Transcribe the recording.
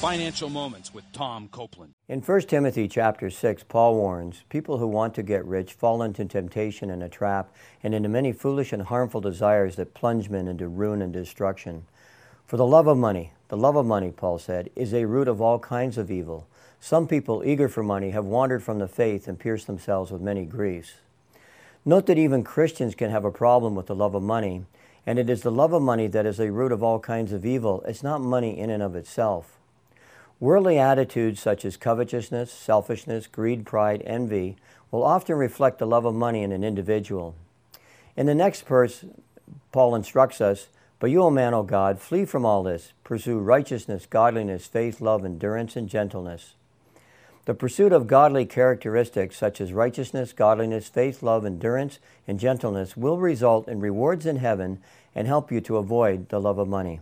Financial Moments with Tom Copeland. In 1 Timothy chapter 6, Paul warns people who want to get rich fall into temptation and a trap and into many foolish and harmful desires that plunge men into ruin and destruction. For the love of money, the love of money, Paul said, is a root of all kinds of evil. Some people eager for money have wandered from the faith and pierced themselves with many griefs. Note that even Christians can have a problem with the love of money, and it is the love of money that is a root of all kinds of evil. It's not money in and of itself. Worldly attitudes such as covetousness, selfishness, greed, pride, envy will often reflect the love of money in an individual. In the next verse, Paul instructs us, But you, O man, O God, flee from all this. Pursue righteousness, godliness, faith, love, endurance, and gentleness. The pursuit of godly characteristics such as righteousness, godliness, faith, love, endurance, and gentleness will result in rewards in heaven and help you to avoid the love of money.